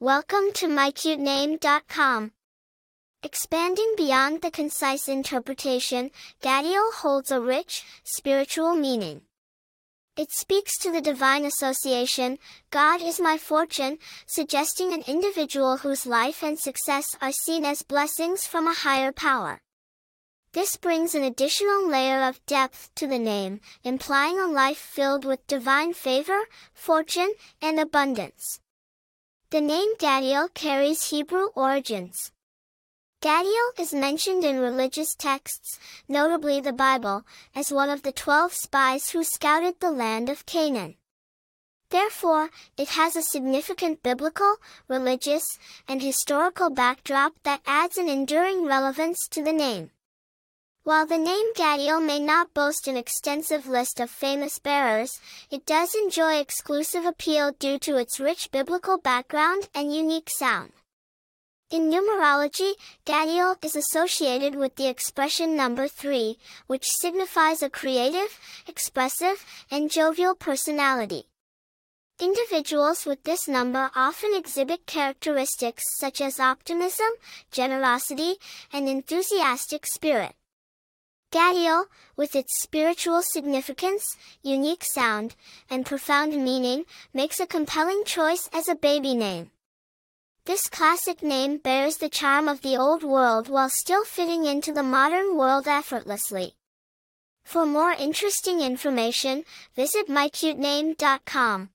Welcome to mycutename.com. Expanding beyond the concise interpretation, Gadiel holds a rich, spiritual meaning. It speaks to the divine association, God is my fortune, suggesting an individual whose life and success are seen as blessings from a higher power. This brings an additional layer of depth to the name, implying a life filled with divine favor, fortune, and abundance. The name Gadiel carries Hebrew origins. Gadiel is mentioned in religious texts, notably the Bible, as one of the twelve spies who scouted the land of Canaan. Therefore, it has a significant biblical, religious, and historical backdrop that adds an enduring relevance to the name. While the name Gadiel may not boast an extensive list of famous bearers, it does enjoy exclusive appeal due to its rich biblical background and unique sound. In numerology, Gadiel is associated with the expression number 3, which signifies a creative, expressive, and jovial personality. Individuals with this number often exhibit characteristics such as optimism, generosity, and enthusiastic spirit. Gadiel, with its spiritual significance, unique sound, and profound meaning, makes a compelling choice as a baby name. This classic name bears the charm of the old world while still fitting into the modern world effortlessly. For more interesting information, visit mycutename.com.